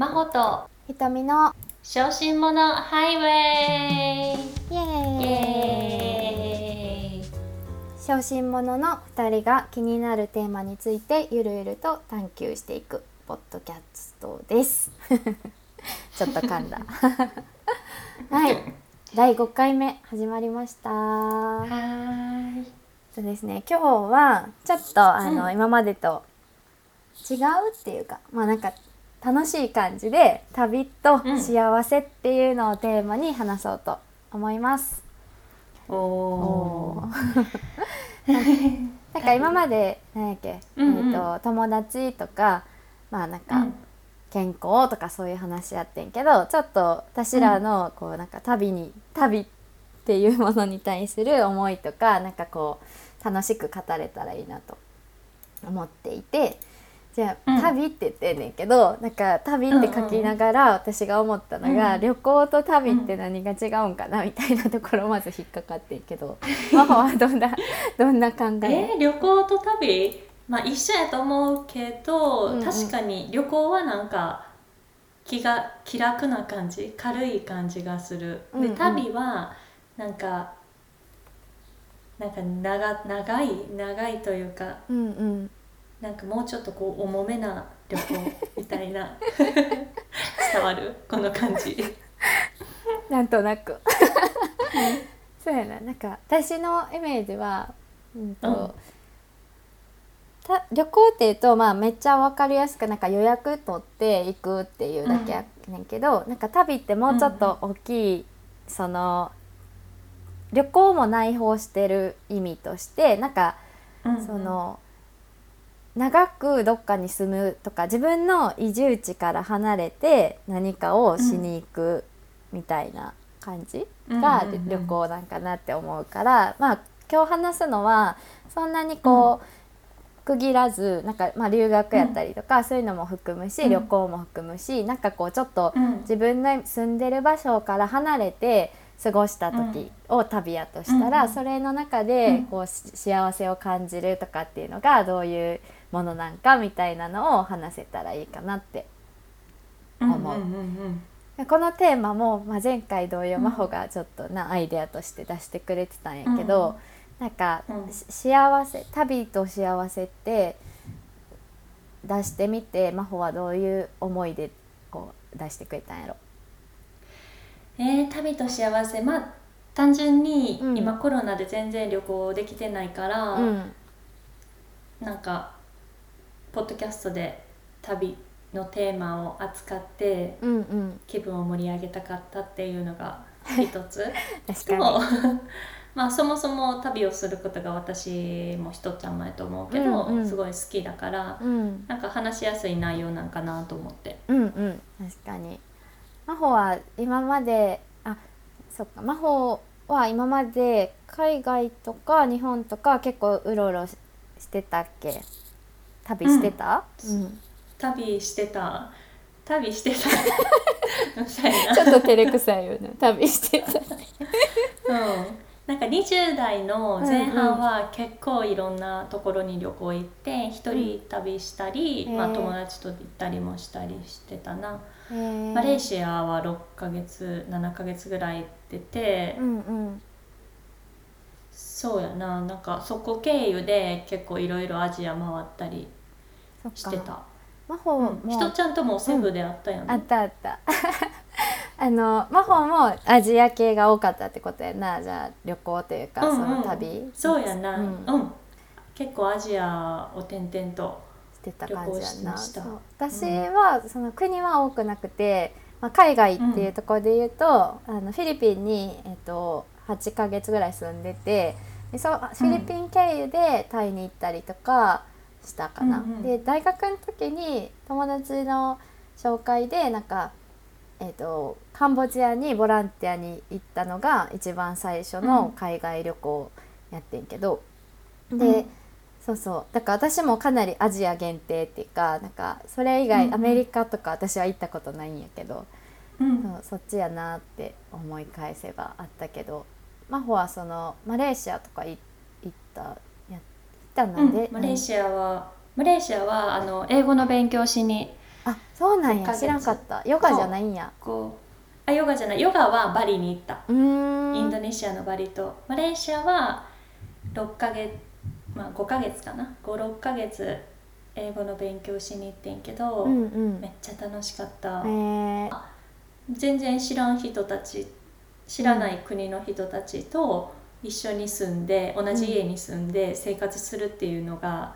真帆とひとみの小心者ハイウェイ。イエイーイ。小心者の2人が気になるテーマについてゆるゆると探求していくポッドキャストです。ちょっと噛んだ。はい。第5回目始まりました。はーい。そうですね。今日はちょっとあの、うん。今までと違うっていうかまあなんか楽しい感じで旅とうん。幸せっていうのをテーマに話そうと思います。おおー。なんか今まで何やっけ、うんうん。えー、と友達とかまあなんかうん。健康とかそういう話やってんけどちょっと私らのこうなんか旅に旅っていうものに対する思いとかなんかこう楽しく語れたらいいなと思っていてじゃあ、うん。旅って言ってんねんけどなんか旅って書きながら私が思ったのが、うん旅行と旅って何が違うんかなみたいなところ まず引っかかってんけど 真帆はどんなどんな考え？えー旅行と旅？まあ一緒やと思うけど、うんうん。確かに旅行はなんか気が気楽な感じ？軽い感じがする、うんうん。で旅はなんかなんか長長い長いというかうんうんなんかもうちょっとこう重めな旅行みたいな。伝わる？この感じ。なんとなく。そうやな。なんか私のイメージは、うんとうん。た旅行っていうと、まあ、めっちゃ分かりやすくなんか予約取って行くっていうだけやねんけど、なんか旅ってもうちょっと大きい、その旅行も内包してる意味としてなんかうん。その長くどっかに住むとか自分の移住地から離れて何かをしに行くみたいな感じがうんうんうん旅行なんかなって思うから、まあ今日話すのはそんなにこう、区切らずなんか、まあ、留学やったりとか、そういうのも含むし、うん。旅行も含むしなんかこうちょっとうん。自分の住んでる場所から離れて過ごした時を旅やとしたら、うんそれの中うでん。こうし幸せを感じるとかっていうのがどういうものなんかみたいなのを話せたらいいかなって思ううんうんうん。このテーマも、まあ、前回同様うん。真帆がちょっとなアイデアとして出してくれてたんやけど、なんか、うん。し幸せ旅と幸せって出してみて真帆はどういう思いでこう出してくれたんやろ？えー旅と幸せ。まあ単純にうん。今コロナで全然旅行できてないから、うん。なんかポッドキャストで旅のテーマを扱ってうんうん。気分を盛り上げたかったっていうのが 一つ。確とかに。まあそもそも旅をすることが私もひとちゃん前と思うけど、うんうん。すごい好きだからうん。なんか話しやすい内容なんかなと思って。うんうん。確かに。真帆は今まであそっか。真帆は今まで海外とか日本とか結構うろうろししてたっけ？旅してた、うん。旅してた。旅してた。ちょっと照れくさいよね。旅してた。う。ん、なんか20代の前半は結構いろんなところに旅行行って一人旅したり、まあ、うんへー友達と行ったりもしたりしてたな、へー。マレーシアは6ヶ月7ヶ月ぐらい行ってて、うんうん。そうやな。なんかそこ経由で結構いろいろアジア回ったりしてた。か真帆うん。も、ひとちゃんともセブで会ったよね、あったあった。あの真帆もアジア系が多かったってことやなじゃあ旅行というか、うんうん。その旅。そうやな、ううん。ん結構アジアを転々としてた感じやな。私はその国は多くなくて、まあ、海外っていうところで言うと、あのフィリピンに、えっと、8ヶ月ぐらい住んでてでそうフィリピン経由でタイに行ったりとかしたかな。うんうん。で大学の時に友達の紹介でなんか、えっとカンボジアにボランティアに行ったのが一番最初の海外旅行やってんけど、で、うん。そうそう。だから私もかなりアジア限定っていうかなんかそれ以外、うんうん。アメリカとか私は行ったことないんやけど、うん。そうそっちやなって思い返せばあったけど。真帆はそのマレーシアとかい行ったうんマレーシアはマレーシアはあの英語の勉強しにあそうなん6ヶ月や知らんかった。ヨガじゃないんや。こうあヨガじゃない。ヨガはバリに行った。インドネシアのバリと。マレーシアは6ヶ月まあ5ヶ月かな。56ヶ月英語の勉強しに行ってんけど、うんうん。めっちゃ楽しかった、えー、全然知らん人たち知らない国の人たちと一緒に住んで同じ家に住んで生活するっていうのが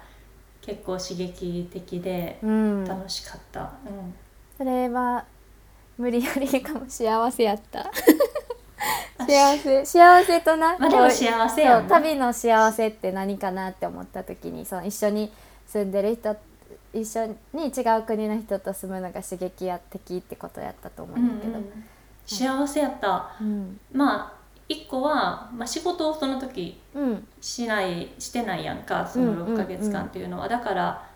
結構刺激的でうん。楽しかった、うん。それは無理やりかも幸せやった。あ幸せ幸せとなまあでも幸せや旅の幸せって何かなって思った時にその一緒に住んでる人一緒に違う国の人と住むのが刺激や的ってことやったと思ううんんだけど、うん。幸せやった。うん。まあ一個は、まあ、仕事をその時うん。しないしてないやんかそのうんうんうん。6ヶ月間っていうのは、だから、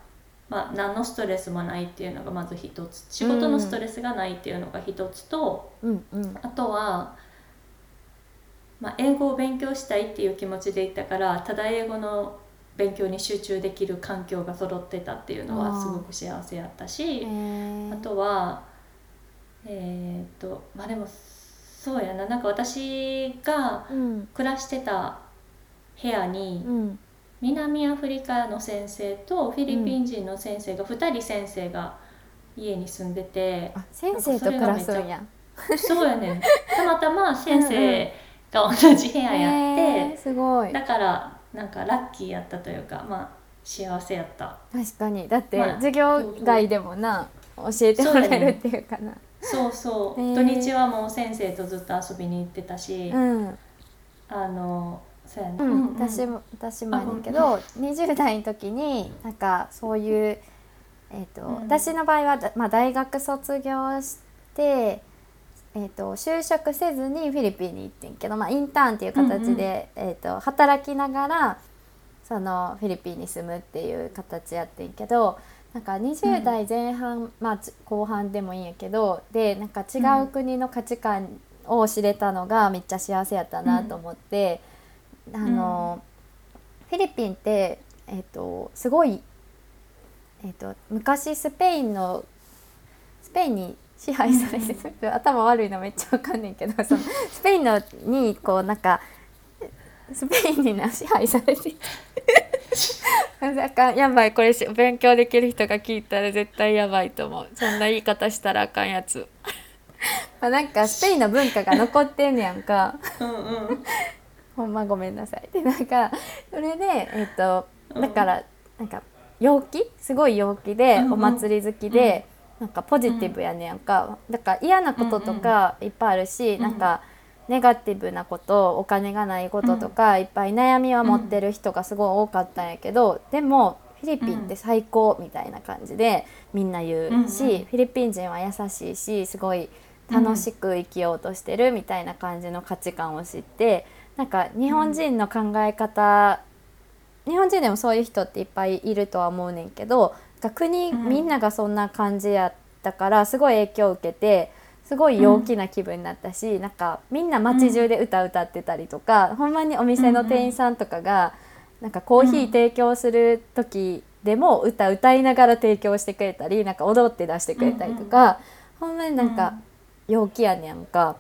まあ、何のストレスもないっていうのがまず一つ。仕事のストレスがないっていうのが一つと、あとは、まあ、英語を勉強したいっていう気持ちで行ったからただ英語の勉強に集中できる環境が揃ってたっていうのはすごく幸せやったしえー。あとはえーっとまあでもそうやな。なんか私がうん。暮らしてた部屋にうん。南アフリカの先生とフィリピン人の先生が2人先生が家に住んでて、あ先生と暮らすんや。そうやねん。たまたま先生が同じ部屋やえーって、すごい。だからなんかラッキーやったというかまあ幸せやった。確かに。だってまあ授業外でもな教えてもらえるっていうかなそうそう、へー。土日はもう先生とずっと遊びに行ってたし、うん。あのそうやね、うん、うんうん。私も私もやねんけど20代の時になんかそういう、えーとうん。私の場合は、だまあ、大学卒業して、えー、と就職せずにフィリピンに行ってんけど、まあ、インターンっていう形で、えー、と働きながらそのフィリピンに住むっていう形やってんけどなんか20代前半、まあ、ち後半でもいいんやけどでなんか違う国の価値観を知れたのがめっちゃ幸せやったなと思って。あのフィリピンって、えー、とすごい、えー、と昔スペインのスペインに支配されてる、頭悪いのめっちゃわかんねんけど そのスペインのにこうなんかスペインにな支配されて あかんやばいこれし勉強できる人が聞いたら絶対やばいと思うそんな言い方したらあかんやつ。まあなんかスペインの文化が残ってんねやんか。うんうんほんまごめんなさい。でなんかそれでえっ、とうんだからなんか陽気？すごい陽気で、うんうんお祭り好きで、なんかポジティブやねやんか。だから嫌なこととかいっぱいあるし、うんなんかネガティブなことお金がないこととか、いっぱい悩みは持ってる人がすごい多かったんやけど、でもフィリピンって最高みたいな感じでみんな言うし、うんうんフィリピン人は優しいしすごい楽しく生きようとしてるみたいな感じの価値観を知ってなんか日本人の考え方、日本人でもそういう人っていっぱいいるとは思うねんけど国、うん。みんながそんな感じやったからすごい影響を受けてすごい陽気な気分になったし、なんかみんな街中で歌歌ってたりとか、ほんまにお店の店員さんとかが、なんかコーヒー提供する時でも歌歌いながら提供してくれたりなんか踊って出してくれたりとか、ほんまになんか陽気やねんか。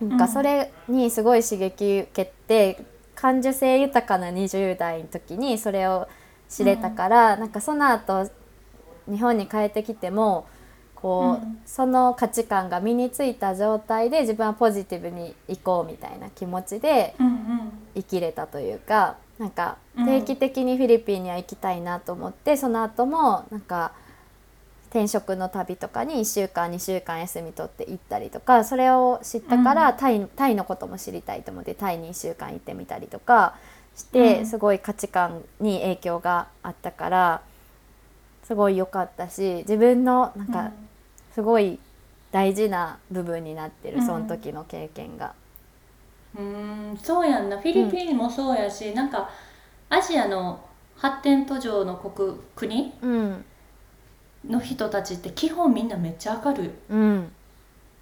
なんかそれにすごい刺激受けて感受性豊かな20代の時にそれを知れたから、なんかその後日本に帰ってきてもこう、うん。その価値観が身についた状態で自分はポジティブに行こうみたいな気持ちでうんうん。生きれたというかなんかうん。定期的にフィリピンには行きたいなと思って、その後もなんか転職の旅とかに1週間2週間休み取って行ったりとかそれを知ったから、うん。タイタイのことも知りたいと思ってタイに1週間行ってみたりとかして、うん。すごい価値観に影響があったからすごい良かったし自分のなんかすごい大事な部分になってる、うん。その時の経験が。うーんそうやんな。フィリピンもそうやし、なんかアジアの発展途上の国国？うん。の人たちって基本みんなめっちゃ明るい、うん。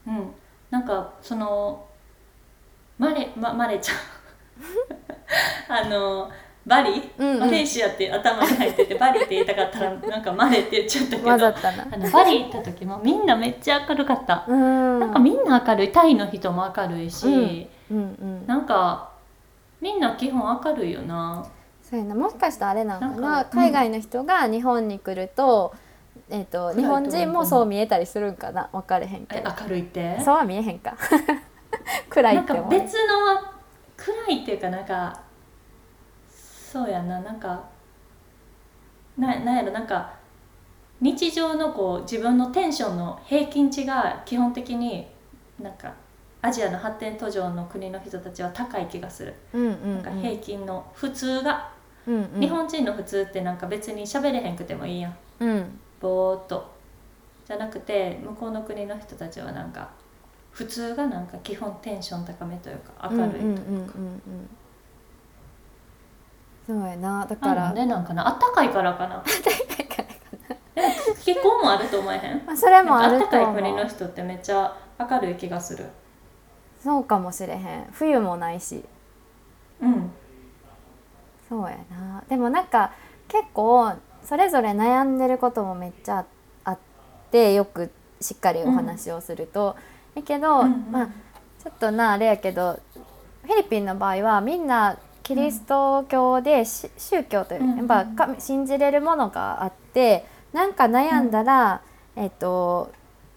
うん、なんかそのマレ,、ま、マレちゃん。あのバリ、うんうん。マレーシアって頭に入っててバリって言いたかったらなんかマレって言っちゃったけど。混ざったな。あのバリ行った時もみんなめっちゃ明るかった、うん。なんかみんな明るい。タイの人も明るいし、うん。うんなんかみんな基本明るいよな。そうやな。もしかしたらあれなのかな。なんかうん。海外の人が日本に来ると,、えー、と日本人もそう見えたりするんかな。分かれへんけえど明るいって？そうは見えへんか。暗いって思う。別の暗いっていうかなんかそうやななんかななんやろなんか日常のこう自分のテンションの平均値が基本的になんかアジアの発展途上の国の人たちは高い気がする、うんうんなんか平均の普通が、うんうん。日本人の普通ってなんか別に喋れへんくてもいいやん。うん。ぼーっと。じゃなくて向こうの国の人たちはなんか普通がなんか基本テンション高めというか明るいというか、うんうんうんうんそうやな。だあから。なんでなんかな。あったかいからかな。気候もあると思えへん。まあそれもあるとかい国の思う人ってめっちゃ明るい気がする。そうかもしれへん。冬もないし。うん。そうやな。でもなんか結構それぞれ悩んでることもめっちゃあってよくしっかりお話をすると、やけど、うん。うんまあちょっとなあれやけどフィリピンの場合はみんなキリスト教でし、宗教といううんやっぱか信じれるものがあってなんか悩んだら、えっと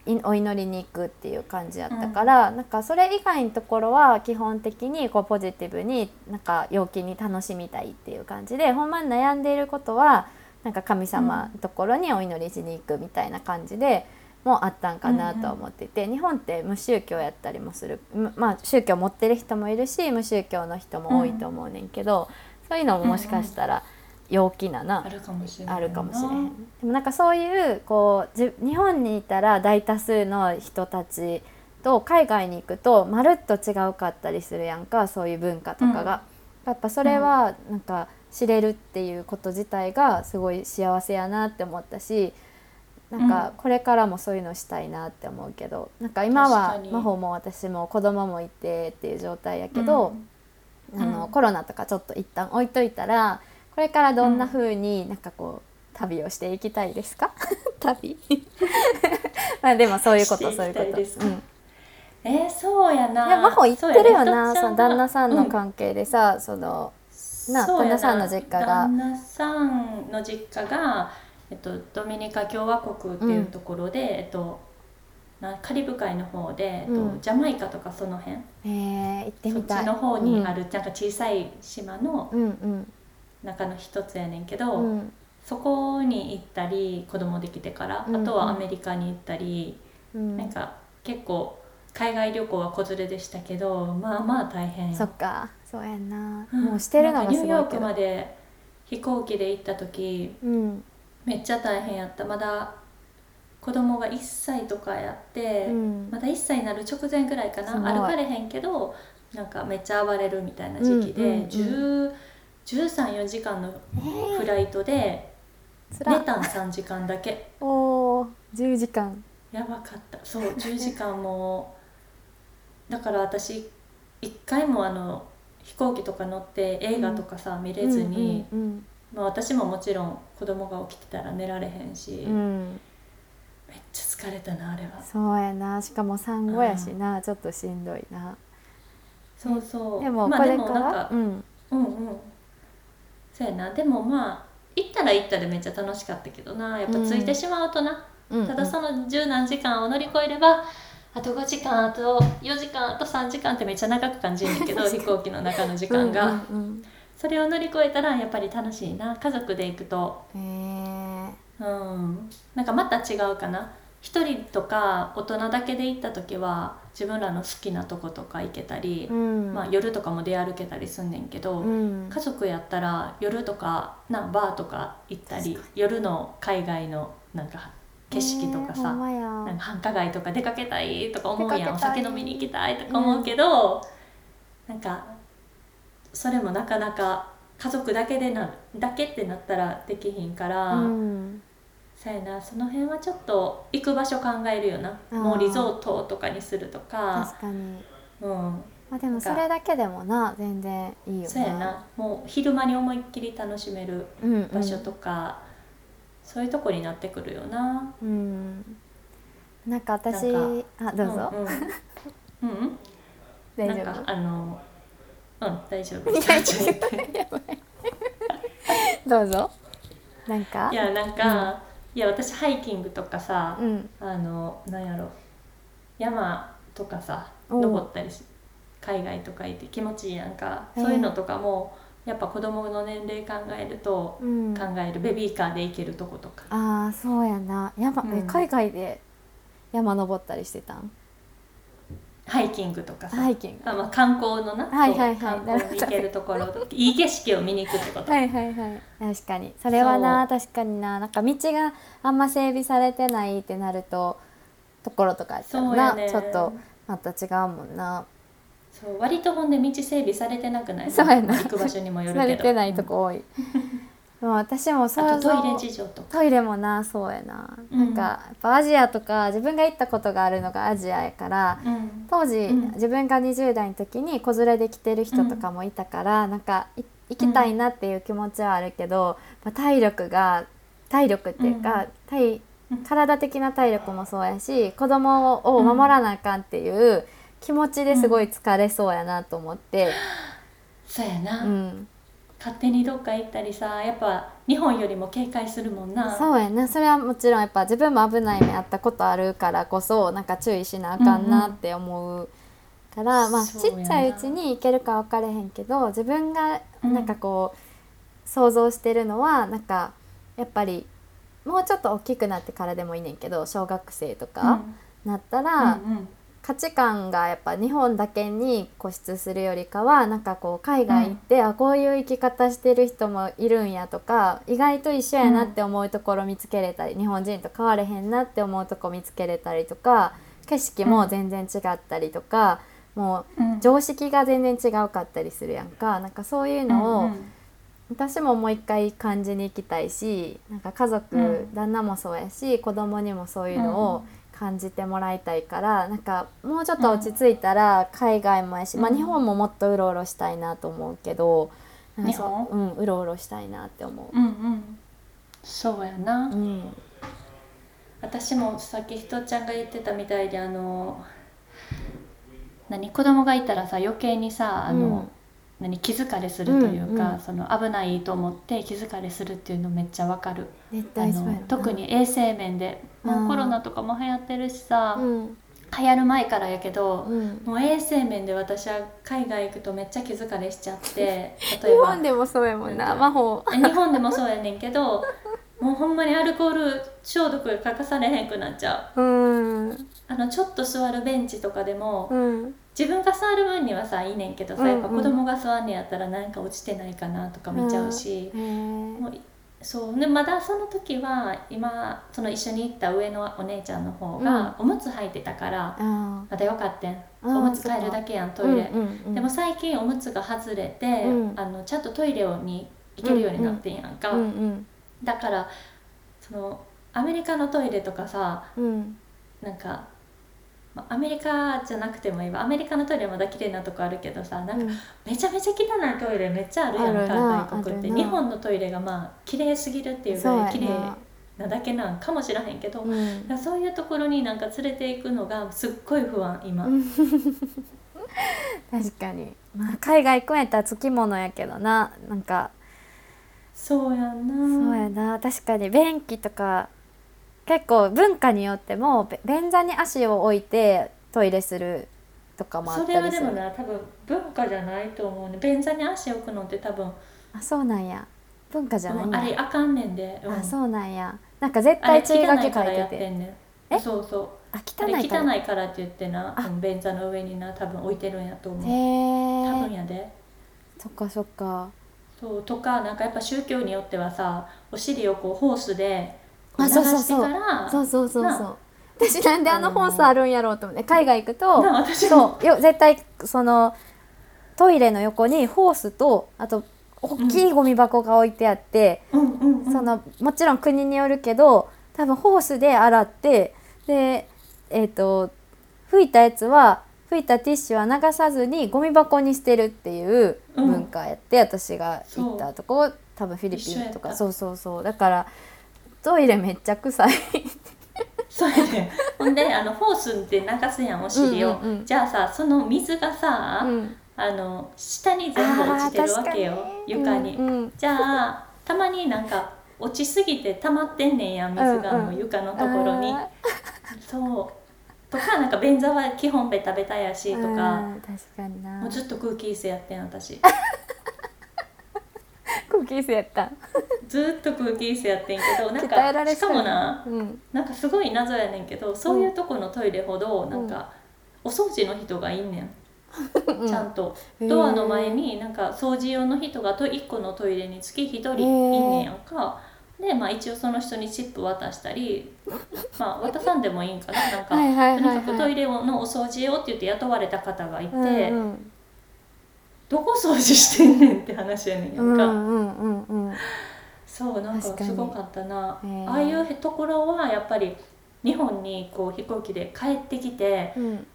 いお祈りに行くっていう感じやったから、なんかそれ以外のところは基本的にこうポジティブになんか陽気に楽しみたいっていう感じでほんまに悩んでいることはなんか神様のところにお祈りしに行くみたいな感じでもあったんかなとは思ってて、日本って無宗教やったりもする。むまあ宗教持ってる人もいるし無宗教の人も多いと思うねんけど、そういうのももしかしたら陽気なな、あるかもしれな。いあるかもしれへん。でもなんかそういうこうじ日本にいたら大多数の人たちと海外に行くとまるっと違うかったりするやんかそういう文化とかが、やっぱそれはなんか知れるっていうこと自体がすごい幸せやなって思ったしなんかこれからもそういうのしたいなって思うけどなんか今は真帆も私も子供もいてっていう状態やけど、あのうん。コロナとかちょっと一旦置いといたらこれからどんな風になんかこう旅をしていきたいですか？旅？まあでもそういうことそういうこと。うん。えー、そうやな。真帆行ってるよなそ,、の旦那さんのうん関係でさ、そのな旦那さんの実家が。旦那さんの実家が、えっと、ドミニカ共和国っていうところで、えっと、なカリブ海の方で、えっとうん。ジャマイカとかその辺？えー、行ってそみたい。っちの方にある、なんか小さい島のうんうん。中の一つやねんけど、うん。うんそこに行ったり子供できてから、うんうん。あとはアメリカに行ったり、うん。なんか結構海外旅行は子連れでしたけどまあまあ大変よそっかそうやんな、うん。もうしてるのがすごいニューヨークまで飛行機で行った時うんめっちゃ大変やった。まだ子供が1歳とかやって、うん。まだ1歳になる直前ぐらいかな。歩かれへんけどなんかめっちゃ暴れるみたいな時期で、うんうんうん。10 13-4時間のフライトでつら寝たん3時間だけ。おー10時間。やばかった。そう10時間も。だから私一回もあの飛行機とか乗って映画とかさ、見れずに、うんまあ、私ももちろん子供が起きてたら寝られへんし、うん。うんめっちゃ疲れたなあれは。そうやな。しかも産後やしな、ちょっとしんどいな。そうそう。でもまあでこれから、もなんかうん。うんうん。そうやな。でもまあ行ったら行ったでめっちゃ楽しかったけどな。やっぱついてしまうとな、うん。ただその十何時間を乗り越えればあと5時間あと4時間あと3時間ってめっちゃ長く感じるんだけど 飛行機の中の時間が、うんうんそれを乗り越えたらやっぱり楽しいな。家族で行くと。うんへえうん。なんかまた違うかな。一人とか大人だけで行った時は自分らの好きなとことか行けたり、うん。まあ、夜とかも出歩けたりすんねんけど、うん。家族やったら夜とかなバーとか行ったり夜の海外のなんか景色とかさ、えーなんか繁華街とか出かけたいとか思うやん。お酒飲みに行きたいとか思うけど、なんかそれもなかなか家族だけでなだけってなったらできひんから、うん。そうやなその辺はちょっと行く場所考えるよな。もうリゾートとかにするとか、確かに。うん、まあ、でもそれだけでもな全然いいよそうやな。もう昼間に思いっきり楽しめるうんうん。場所とか、そういうとこになってくるよな。うん。なんか私あどうぞ、うんうん、う ん大丈なんか夫あのうん大丈夫。どうぞ。なんか？いやなんか、いや私ハイキングとかさ、うん。あのなんやろ。山とかさ登ったりし海外とか行って気持ちいいやんか、ええそういうのとかもやっぱ子供の年齢考えると、うん。考える。ベビーカーで行けるとことか。ああそうやな。山、えうん。海外で山登ったりしてたん？ハイキングとかさ、ハイキング。あまあ、観光のな、はいはいはい。観光に行けるところ いい景色を見に行くってこと、はいはいはい。確かに。それはな確かにな。なんか道があんま整備されてないってなるとところとかそうやね。ちょっとまた違うもんな。そう割とほんで道整備されてなくない？そうやな。行く場所にもよるけど。されてないとこ多い、もう私もうん想像あとトイレ事情とか。トイレもなそうやな、うん。なんかやっぱアジアとか自分が行ったことがあるのがアジアやからうん。当時、うん。自分が20代の時に子連れで来てる人とかもいたから、なんかい行きたいなっていう気持ちはあるけど、まあ体力が体力っていうか、体うん。体的な体力もそうやし子供を守らなあかんっていう気持ちですごい疲れそうやなと思って、そうやな、うん勝手にどっか行ったりさやっぱ日本よりも警戒するもんな。そうやな。それはもちろんやっぱ自分も危ない目あったことあるからこそなんか注意しなあかんなって思うから、まあちっちゃいうちに行けるか分かれへんけど自分がうん。なんかこう、想像してるのはなんかやっぱりもうちょっと大きくなってからでもいいねんけど小学生とかなったら、うんうん価値観がやっぱ日本だけに固執するよりかはなんかこう海外行って、あこういう生き方してる人もいるんやとか意外と一緒やなって思うところ見つけれたり、日本人と変われへんなって思うとこ見つけれたりとか景色も全然違ったりとか、もうん。う常識が全然違うかったりするやんか。なんかそういうのを、うんうん。私ももう一回感じに行きたいしなんか家族、うん。旦那もそうやし子供にもそういうのを感じてもらいたいから、なんかもうちょっと落ち着いたら海外もやし、まあ、うん。日本ももっとうろうろしたいなと思うけど、日本？うん、うろうろしたいなって思う。うんうん。そうやな、うん。私もさっきひとちゃんが言ってたみたいであの何？子供がいたらさ余計にさあの、うん何気疲れするというか、うんうん。その危ないと思って気疲れするっていうのめっちゃわかる。絶あの特に衛生面でもうコロナとかも流行ってるしさ、うん。流行る前からやけど、うん。もう衛生面で私は海外行くとめっちゃ気疲れしちゃって 例日えば。本でもそうやもんなうん魔法。日本でもそうやねんけどもうほんまにアルコール消毒が欠かされへんくなっちゃう。うん。あのちょっと座るベンチとかでも、うん自分が座る分にはさいいねんけどさ、うんうん。やっぱ子供が座んねやったらなんか落ちてないかなとか見ちゃうしへ、ーもういそうでまだその時は今その一緒に行った上のお姉ちゃんの方がおむつ履いてたから、あまだよかったん。ーおむつ替えるだけやんトイレ、うんうんうん。でも最近おむつが外れて、うん。あのちゃんとトイレに行けるようになってんやんか、うん。うん。だからそのアメリカのトイレとかさうん。なんか、まあアメリカじゃなくてもいいわ。アメリカのトイレまだ綺麗なとこあるけどさなんかめちゃめちゃ汚いトイレめっちゃあるやんか外国って。日本のトイレがまあ綺麗すぎるっていうぐらい綺麗ななだけなんかもしらへんけど、だうんそういうところになんか連れていくのがすっごい不安今、確かに、まあ、海外行くんやったらつきものやけどななんか。そうやんな。そうやな。確かに。便器とか結構文化によってもべ便座に足を置いてトイレするとかもあっそれはですもたりるな多分文化じゃないと思うね。便座に足置くのって多分、あそうなんや。文化じゃないあれあかんねんで、うん。あそうなんや。なんか絶対注意書き書いてて。え？そうそう。あ汚いから。汚いからって言ってな。便座の上にな多分置いてるんやと思う。へ多分えやで。そっかそっか。そうとかなんかやっぱ宗教によってはさお尻をこうホースで流してそうそう。そうからそうそうそうなそう。私なんであのホースあるんやろうと思って海外行くとそうよ絶対そのトイレの横にホースとあと大きいゴミ箱が置いてあって、うん。うんうんそのもちろん国によるけど多分ホースで洗ってでえっ、と拭いたやつは拭いたティッシュは流さずにゴミ箱に捨てるっていう文化やって、私が行ったとこ多分フィリピンとか。そうそうそう。だからトイレめっちゃ臭い。そうやね。ほんであのホースで流すやんお尻を、うんうんうん。じゃあさその水がさ、うん。あの下に全部落ちてるわけよ。床に、うんうん。じゃあたまになんか落ちすぎて溜まってんねんやん水がもう床のところに、あそう。とかなんか便座は基本ベタベタやしとーか、うん確かにな。もうずっと空気椅子やってん私 空気椅子やった。んずっと空気椅子やってんけどなんかしかもなうん。なんかすごい謎やねんけどそういうとこのトイレほどなんか、お掃除の人がいんねん。ちゃんと、ドアの前になんか掃除用の人がと1個のトイレにつき1人いんねんやんか。でまあ一応その人にチップ渡したりまあ渡さんでもいいんかな。なんか、とにかくトイレのお掃除用って言って雇われた方がいて、うんうんどこ掃除してんねんって話やねんやか、うんんうんうんうん。そうなんかすごかったな。へーああいうところはやっぱり日本にこう飛行機で帰ってきてうん。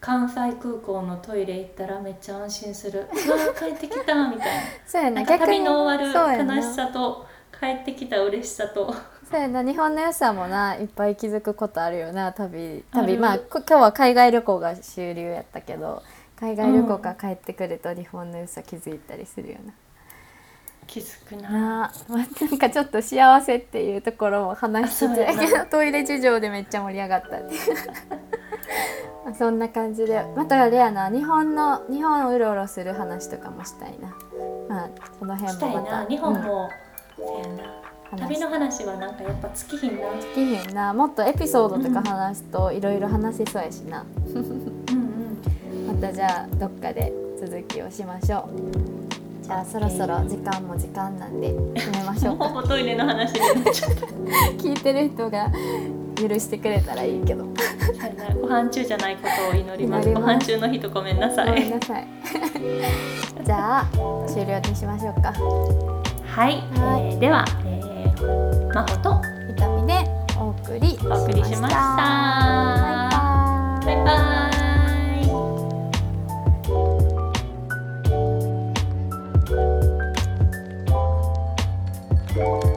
関西空港のトイレ行ったらめっちゃ安心する。うわー帰ってきたみたいな。そうやなかなん逆に旅の終わる悲しさと帰ってきた嬉しさと。そうやな日本の良さもないっぱい気づくことあるよな旅。旅。まあこ今日は海外旅行が終了やったけど海外旅行から帰ってくると日本の良さ気づいたりするよ気づくな。ななあ、まあ、なんかちょっと幸せっていうところも話しててあそうやな。け どトイレ事情でめっちゃ盛り上がったっていうまあそんな感じでまたあれやな日本の日本をうろうろする話とかもしたいな。まあこの辺もまた。な日本うん。も、そうやな。話旅の話はなんかやっぱ尽きひんな。できひんな。もっとエピソードとか話すといろいろ話せそうやしな、たじゃあどっかで続きをしましょう。じゃあそろそろ時間も時間なんで決めましょう もうかほぼトイレの話になっちゃった。聞いてる人が許してくれたらいいけど。ご飯中じゃないことを祈ります。ご飯中の人ごめんなさごめんいなさい。じゃあ終了にしましょうか。はい、はい。えーでは、えー、真帆と痛みでお送りしました。お送りしました。Bye.